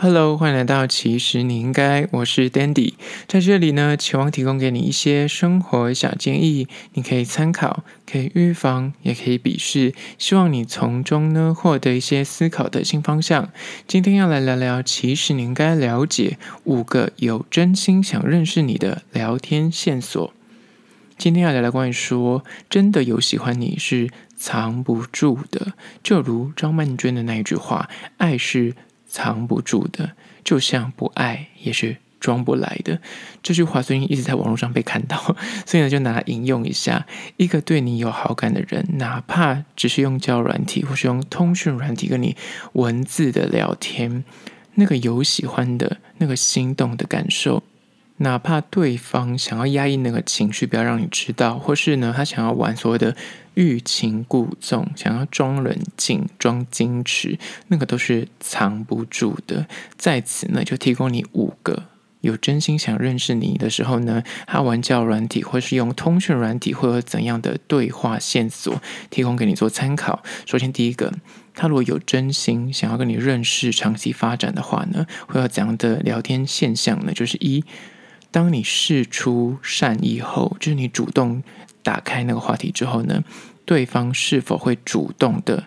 Hello，欢迎来到其实你应该，我是 Dandy，在这里呢，期望提供给你一些生活小建议，你可以参考，可以预防，也可以鄙视，希望你从中呢获得一些思考的新方向。今天要来聊聊，其实你应该了解五个有真心想认识你的聊天线索。今天要聊聊关于说，真的有喜欢你是藏不住的，就如张曼娟的那一句话，爱是。藏不住的，就像不爱也是装不来的。这句话最近一直在网络上被看到，所以呢，就拿来引用一下。一个对你有好感的人，哪怕只是用交友软体或是用通讯软体跟你文字的聊天，那个有喜欢的、那个心动的感受。哪怕对方想要压抑那个情绪，不要让你知道，或是呢，他想要玩所谓的欲擒故纵，想要装冷静、装矜持，那个都是藏不住的。在此呢，就提供你五个有真心想认识你的时候呢，他玩交友软体，或是用通讯软体，会有怎样的对话线索，提供给你做参考。首先，第一个，他如果有真心想要跟你认识、长期发展的话呢，会有怎样的聊天现象呢？就是一。当你示出善意后，就是你主动打开那个话题之后呢，对方是否会主动的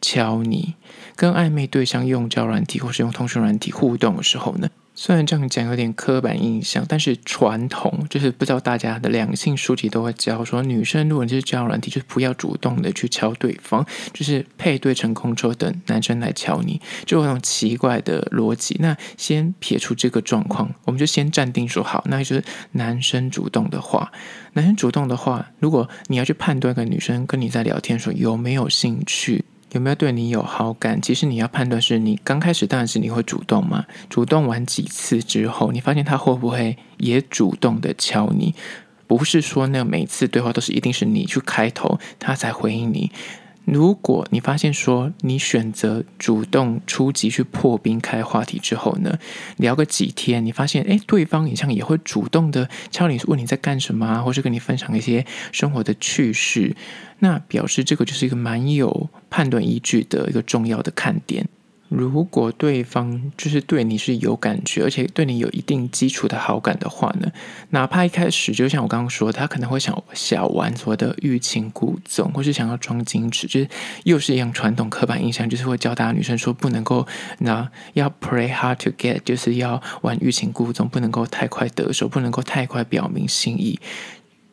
敲你？跟暧昧对象用交软体或是用通讯软体互动的时候呢？虽然这样讲有点刻板印象，但是传统就是不知道大家的两性书籍都会教说，女生如果你是交友软体，就不要主动的去敲对方，就是配对成功之后等男生来敲你，就有那种奇怪的逻辑。那先撇除这个状况，我们就先暂定说好，那就是男生主动的话，男生主动的话，如果你要去判断一个女生跟你在聊天的时候有没有兴趣。有没有对你有好感？其实你要判断是你刚开始当然是你会主动嘛，主动完几次之后，你发现他会不会也主动的敲你？不是说那每次对话都是一定是你去开头，他才回应你。如果你发现说你选择主动出击去破冰开话题之后呢，聊个几天，你发现诶，对方好像也会主动的敲你，问你在干什么啊，或是跟你分享一些生活的趣事，那表示这个就是一个蛮有判断依据的一个重要的看点。如果对方就是对你是有感觉，而且对你有一定基础的好感的话呢，哪怕一开始就像我刚刚说，他可能会想小玩所谓的欲擒故纵，或是想要装矜持，就是又是一样传统刻板印象，就是会教大家女生说不能够那要 play hard to get，就是要玩欲擒故纵，不能够太快得手，不能够太快表明心意。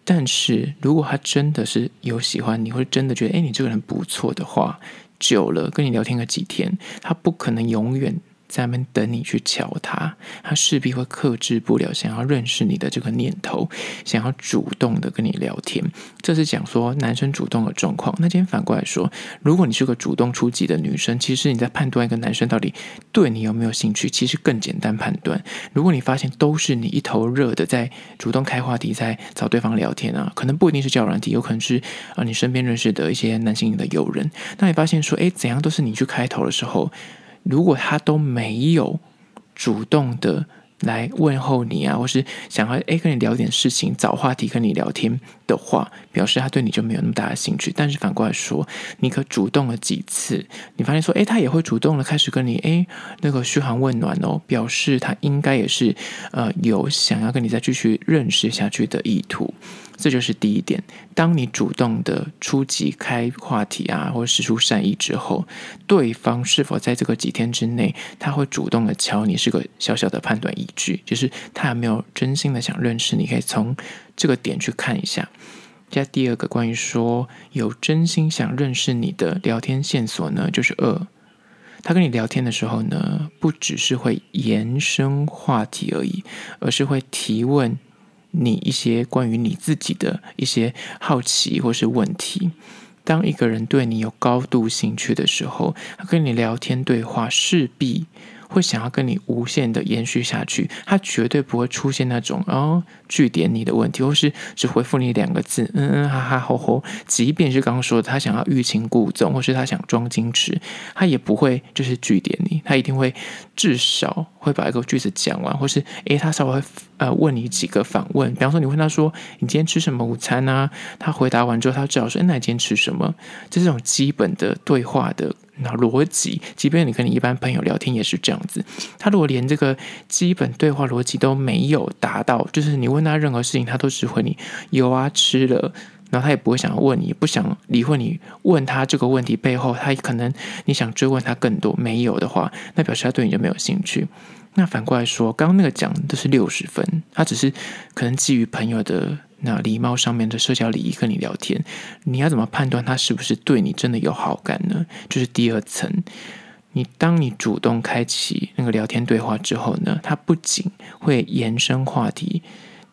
但是如果他真的是有喜欢你，或者真的觉得诶，你这个人不错的话。久了，跟你聊天个几天，他不可能永远在那边等你去敲他，他势必会克制不了想要认识你的这个念头，想要主动的跟你聊天。这是讲说男生主动的状况。那今天反过来说，如果你是个主动出击的女生，其实你在判断一个男生到底对你有没有兴趣，其实更简单判断。如果你发现都是你一头热的在主动开话题，在找对方聊天啊，可能不一定是交软体，有可能是啊你身边认识的一些男性的友人。那你发现说，诶，怎样都是你去开头的时候。如果他都没有主动的来问候你啊，或是想要诶跟你聊点事情，找话题跟你聊天的话，表示他对你就没有那么大的兴趣。但是反过来说，你可主动了几次，你发现说，诶他也会主动的开始跟你诶那个嘘寒问暖哦，表示他应该也是呃有想要跟你再继续认识下去的意图。这就是第一点。当你主动的出击开话题啊，或者释出善意之后，对方是否在这个几天之内，他会主动的敲你，是个小小的判断依据，就是他有没有真心的想认识你，可以从这个点去看一下。接第二个关于说有真心想认识你的聊天线索呢，就是二，他跟你聊天的时候呢，不只是会延伸话题而已，而是会提问。你一些关于你自己的一些好奇或是问题，当一个人对你有高度兴趣的时候，他跟你聊天对话势必会想要跟你无限的延续下去，他绝对不会出现那种哦句点你的问题，或是只回复你两个字嗯嗯哈哈吼吼。即便是刚刚说的他想要欲擒故纵，或是他想装矜持，他也不会就是句点你，他一定会至少会把一个句子讲完，或是诶他稍微呃问你几个反问，比方说你问他说你今天吃什么午餐啊？他回答完之后，他至少说那你今天吃什么？这是这种基本的对话的那逻辑，即便你跟你一般朋友聊天也是这样子。他如果连这个基本对话逻辑都没有达到，就是你问他任何事情，他都只回你有啊，吃了。然后他也不会想要问你，不想理会你问他这个问题背后，他可能你想追问他更多没有的话，那表示他对你就没有兴趣。那反过来说，刚刚那个讲的是六十分，他只是可能基于朋友的那礼貌上面的社交礼仪跟你聊天，你要怎么判断他是不是对你真的有好感呢？就是第二层，你当你主动开启那个聊天对话之后呢，他不仅会延伸话题，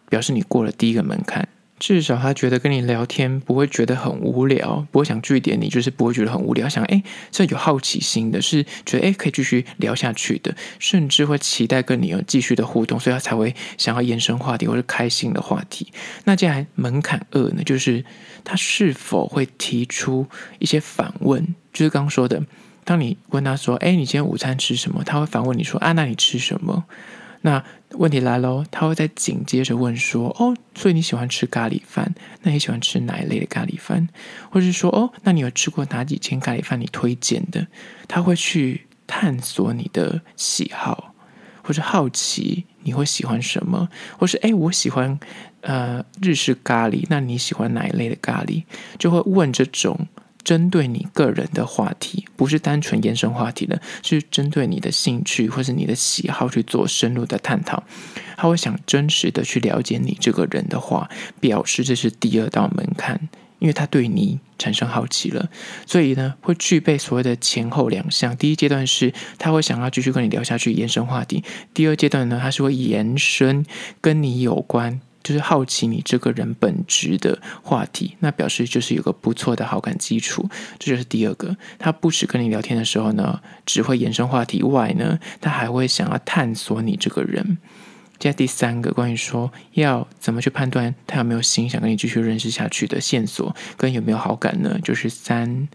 表示你过了第一个门槛。至少他觉得跟你聊天不会觉得很无聊，不会想句点你，就是不会觉得很无聊。想哎，这有好奇心的，是觉得哎可以继续聊下去的，甚至会期待跟你有继续的互动，所以他才会想要延伸话题或者开心的话题。那接下来门槛二呢，就是他是否会提出一些反问，就是刚刚说的，当你问他说哎，你今天午餐吃什么？他会反问你说啊，那你吃什么？那问题来喽，他会再紧接着问说：“哦，所以你喜欢吃咖喱饭？那你喜欢吃哪一类的咖喱饭？或者是说，哦，那你有吃过哪几间咖喱饭你推荐的？”他会去探索你的喜好，或者好奇你会喜欢什么，或是哎，我喜欢呃日式咖喱，那你喜欢哪一类的咖喱？就会问这种。针对你个人的话题，不是单纯延伸话题的，是针对你的兴趣或是你的喜好去做深入的探讨。他会想真实的去了解你这个人的话，表示这是第二道门槛，因为他对你产生好奇了，所以呢，会具备所谓的前后两项。第一阶段是他会想要继续跟你聊下去，延伸话题；第二阶段呢，他是会延伸跟你有关。就是好奇你这个人本质的话题，那表示就是有个不错的好感基础，这就是第二个。他不止跟你聊天的时候呢，只会延伸话题外呢，他还会想要探索你这个人。接下第三个，关于说要怎么去判断他有没有心想跟你继续认识下去的线索，跟有没有好感呢？就是三，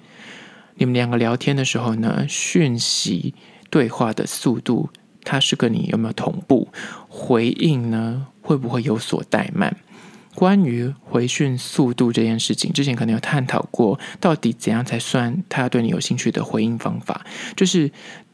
你们两个聊天的时候呢，讯息对话的速度。他是跟你有没有同步回应呢？会不会有所怠慢？关于回讯速度这件事情，之前可能有探讨过，到底怎样才算他对你有兴趣的回应方法？就是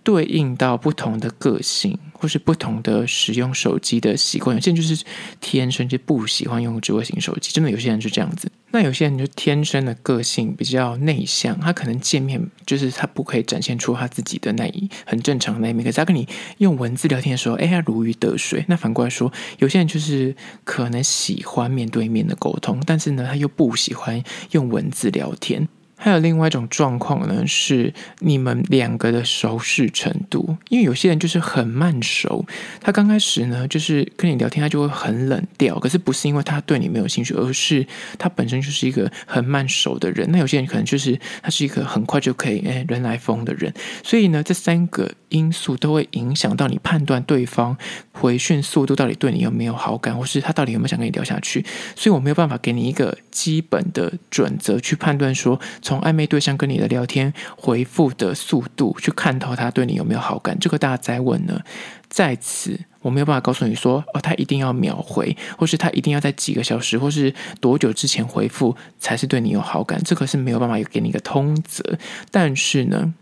对应到不同的个性，或是不同的使用手机的习惯。有些人就是天生就不喜欢用智慧型手机，真的有些人是这样子。那有些人就天生的个性比较内向，他可能见面就是他不可以展现出他自己的那一很正常的那一面。可是他跟你用文字聊天的时候，哎，他如鱼得水。那反过来说，有些人就是可能喜欢面对面的沟通，但是呢，他又不喜欢用文字聊天。还有另外一种状况呢，是你们两个的熟识程度。因为有些人就是很慢熟，他刚开始呢，就是跟你聊天，他就会很冷调。可是不是因为他对你没有兴趣，而是他本身就是一个很慢熟的人。那有些人可能就是他是一个很快就可以诶人来疯的人。所以呢，这三个因素都会影响到你判断对方回讯速度到底对你有没有好感，或是他到底有没有想跟你聊下去。所以我没有办法给你一个基本的准则去判断说。从暧昧对象跟你的聊天回复的速度去看透他对你有没有好感，这个大家再问呢？在此我没有办法告诉你说，哦，他一定要秒回，或是他一定要在几个小时，或是多久之前回复才是对你有好感，这个是没有办法给你一个通则。但是呢，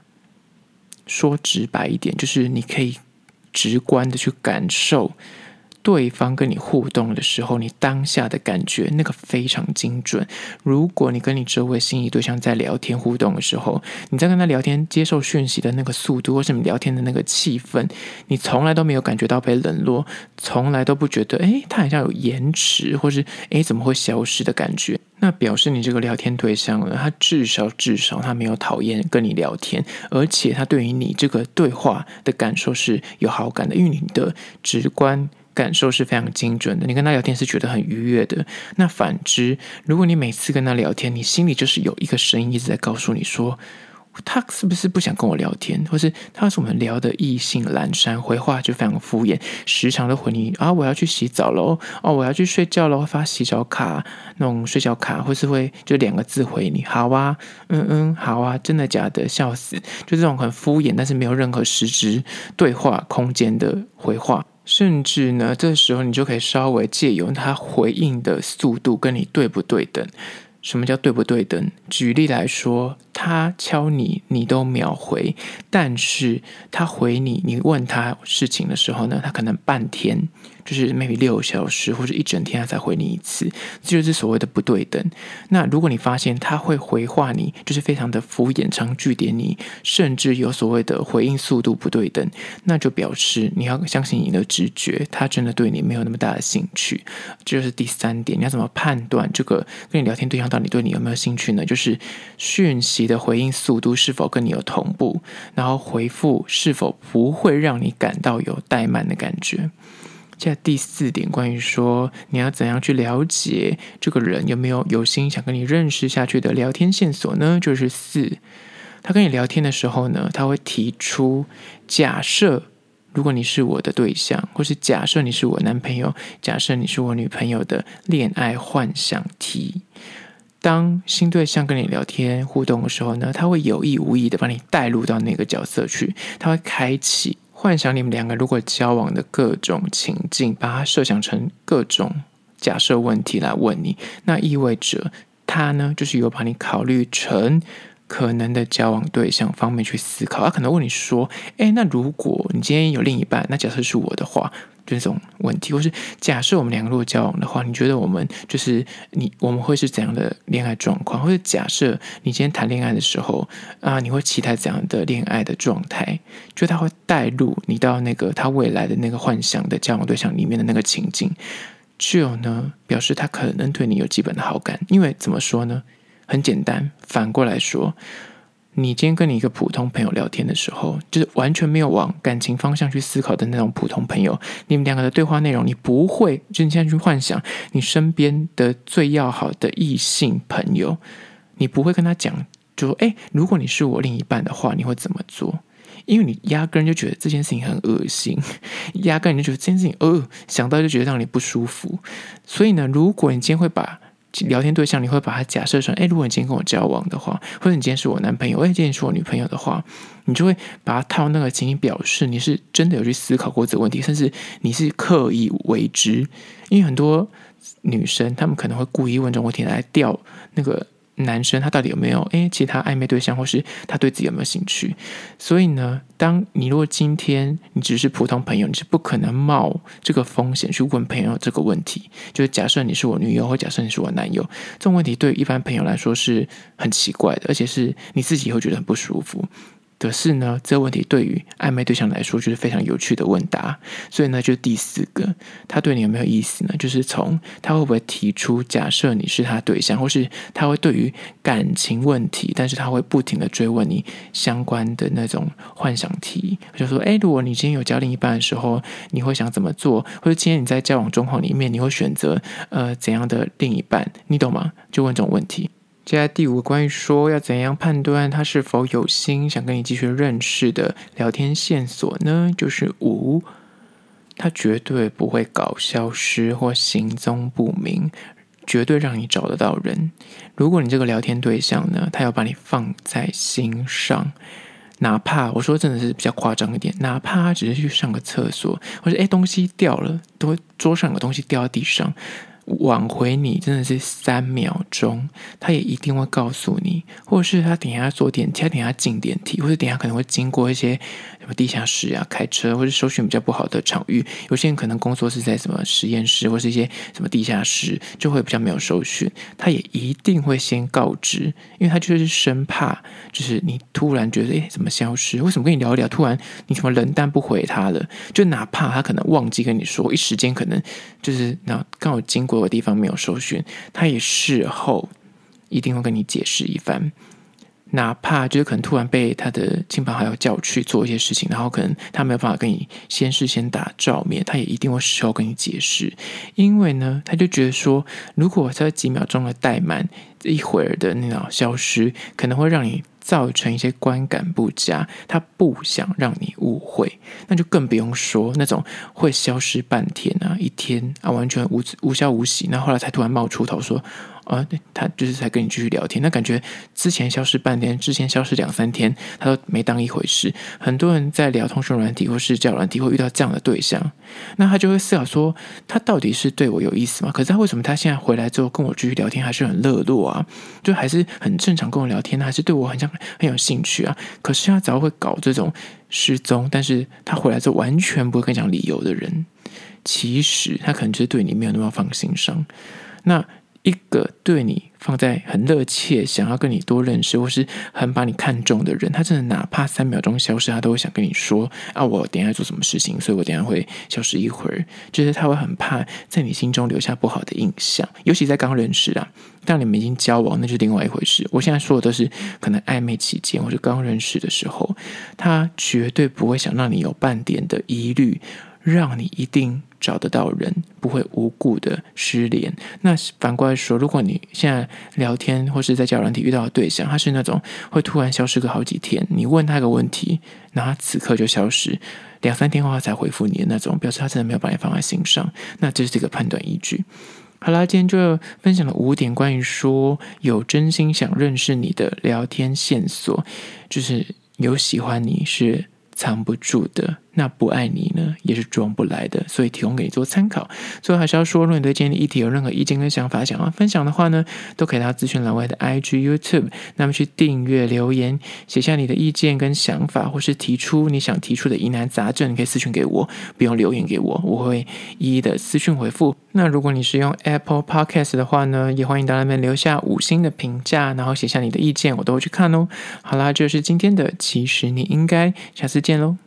说直白一点，就是你可以直观的去感受。对方跟你互动的时候，你当下的感觉那个非常精准。如果你跟你周围心仪对象在聊天互动的时候，你在跟他聊天接受讯息的那个速度，或是你聊天的那个气氛，你从来都没有感觉到被冷落，从来都不觉得诶，他好像有延迟，或是诶怎么会消失的感觉，那表示你这个聊天对象呢，他至少至少他没有讨厌跟你聊天，而且他对于你这个对话的感受是有好感的，因为你的直观。感受是非常精准的，你跟他聊天是觉得很愉悦的。那反之，如果你每次跟他聊天，你心里就是有一个声音一直在告诉你说，他是不是不想跟我聊天，或是他是我们聊的意兴阑珊，回话就非常敷衍，时常都回你啊，我要去洗澡喽，哦，我要去睡觉喽，发洗澡卡那种睡觉卡，或是会就两个字回你，好啊，嗯嗯，好啊，真的假的，笑死，就这种很敷衍，但是没有任何实质对话空间的回话。甚至呢，这时候你就可以稍微借由他回应的速度跟你对不对等。什么叫对不对等？举例来说，他敲你，你都秒回，但是他回你，你问他事情的时候呢，他可能半天。就是 maybe 六小时或者一整天他才回你一次，这就是所谓的不对等。那如果你发现他会回话你，就是非常的敷衍、长句点你，甚至有所谓的回应速度不对等，那就表示你要相信你的直觉，他真的对你没有那么大的兴趣。这就是第三点，你要怎么判断这个跟你聊天对象到底对你有没有兴趣呢？就是讯息的回应速度是否跟你有同步，然后回复是否不会让你感到有怠慢的感觉。在第四点，关于说你要怎样去了解这个人有没有有心想跟你认识下去的聊天线索呢？就是四，他跟你聊天的时候呢，他会提出假设，如果你是我的对象，或是假设你是我男朋友，假设你是我女朋友的恋爱幻想题。当新对象跟你聊天互动的时候呢，他会有意无意的把你带入到那个角色去，他会开启。幻想你们两个如果交往的各种情境，把它设想成各种假设问题来问你，那意味着他呢，就是有把你考虑成可能的交往对象方面去思考。他可能问你说：“诶，那如果你今天有另一半，那假设是我的话。”这种问题，或是假设我们两个如果交往的话，你觉得我们就是你，我们会是怎样的恋爱状况？或者假设你今天谈恋爱的时候啊，你会期待怎样的恋爱的状态？就他会带入你到那个他未来的那个幻想的交往对象里面的那个情境，就呢表示他可能对你有基本的好感。因为怎么说呢？很简单，反过来说。你今天跟你一个普通朋友聊天的时候，就是完全没有往感情方向去思考的那种普通朋友。你们两个的对话内容，你不会就你现在去幻想你身边的最要好的异性朋友，你不会跟他讲，就说：“哎，如果你是我另一半的话，你会怎么做？”因为你压根就觉得这件事情很恶心，压根你就觉得这件事情，呃，想到就觉得让你不舒服。所以呢，如果你今天会把聊天对象，你会把它假设成，哎，如果你今天跟我交往的话，或者你今天是我男朋友，哎，今天是我女朋友的话，你就会把它套那个情景，表示你是真的有去思考过这个问题，甚至你是刻意为之。因为很多女生，她们可能会故意问这种问题来钓那个。男生他到底有没有诶其他暧昧对象，或是他对自己有没有兴趣？所以呢，当你如果今天你只是普通朋友，你是不可能冒这个风险去问朋友这个问题。就是假设你是我女友，或假设你是我男友，这种问题对一般朋友来说是很奇怪的，而且是你自己会觉得很不舒服。可是呢，这个问题对于暧昧对象来说就是非常有趣的问答，所以呢，就第四个，他对你有没有意思呢？就是从他会不会提出假设你是他对象，或是他会对于感情问题，但是他会不停的追问你相关的那种幻想题，就说，诶，如果你今天有交另一半的时候，你会想怎么做？或者今天你在交往状况里面，你会选择呃怎样的另一半？你懂吗？就问这种问题。接下来第五个，关于说要怎样判断他是否有心想跟你继续认识的聊天线索呢？就是五，他绝对不会搞消失或行踪不明，绝对让你找得到人。如果你这个聊天对象呢，他要把你放在心上，哪怕我说真的是比较夸张一点，哪怕他只是去上个厕所，或者诶东西掉了，都会桌上有东西掉在地上。挽回你真的是三秒钟，他也一定会告诉你，或者是他等下坐电梯，他等下进电梯，或者等下可能会经过一些什么地下室啊，开车或者搜寻比较不好的场域。有些人可能工作是在什么实验室，或是一些什么地下室，就会比较没有搜寻。他也一定会先告知，因为他就是生怕，就是你突然觉得诶怎么消失？为什么跟你聊一聊，突然你怎么冷淡不回他了？就哪怕他可能忘记跟你说，一时间可能就是那刚好经过。有地方没有搜寻，他也事后一定会跟你解释一番，哪怕就是可能突然被他的亲朋好友叫去做一些事情，然后可能他没有办法跟你先事先打照面，他也一定会事后跟你解释，因为呢，他就觉得说，如果在几秒钟的怠慢，一会儿的那种消失，可能会让你。造成一些观感不佳，他不想让你误会，那就更不用说那种会消失半天啊、一天啊，完全无无消无息，那后来才突然冒出头说：“啊，他就是在跟你继续聊天。那感觉之前消失半天，之前消失两三天，他都没当一回事。很多人在聊通讯软体或是交友软体会遇到这样的对象，那他就会思考说，他到底是对我有意思吗？可是他为什么他现在回来之后跟我继续聊天还是很热络啊？就还是很正常跟我聊天，还是对我很像很有兴趣啊？可是他只要会搞这种失踪，但是他回来之后完全不会跟你讲理由的人，其实他可能就是对你没有那么放心上。那一个对你放在很热切，想要跟你多认识，或是很把你看重的人，他真的哪怕三秒钟消失，他都会想跟你说啊，我等一下做什么事情，所以我等下会消失一会儿。就是他会很怕在你心中留下不好的印象，尤其在刚认识啊。当你们已经交往，那就是另外一回事。我现在说的都是可能暧昧期间或者刚认识的时候，他绝对不会想让你有半点的疑虑，让你一定。找得到人，不会无故的失联。那反过来说，如果你现在聊天或是在交友软体遇到的对象，他是那种会突然消失个好几天，你问他一个问题，那他此刻就消失，两三天后他才回复你的那种，表示他真的没有把你放在心上。那这是这个判断依据。好啦，今天就分享了五点关于说有真心想认识你的聊天线索，就是有喜欢你是藏不住的。那不爱你呢，也是装不来的，所以提供给你做参考。最后还是要说，如果你对今天的议题有任何意见跟想法，想要分享的话呢，都可以到资讯栏外的 IG、YouTube，那么去订阅、留言，写下你的意见跟想法，或是提出你想提出的疑难杂症，你可以私讯给我，不用留言给我，我会一一的私讯回复。那如果你是用 Apple Podcast 的话呢，也欢迎到那边留下五星的评价，然后写下你的意见，我都会去看哦。好啦，这就是今天的，其实你应该下次见喽。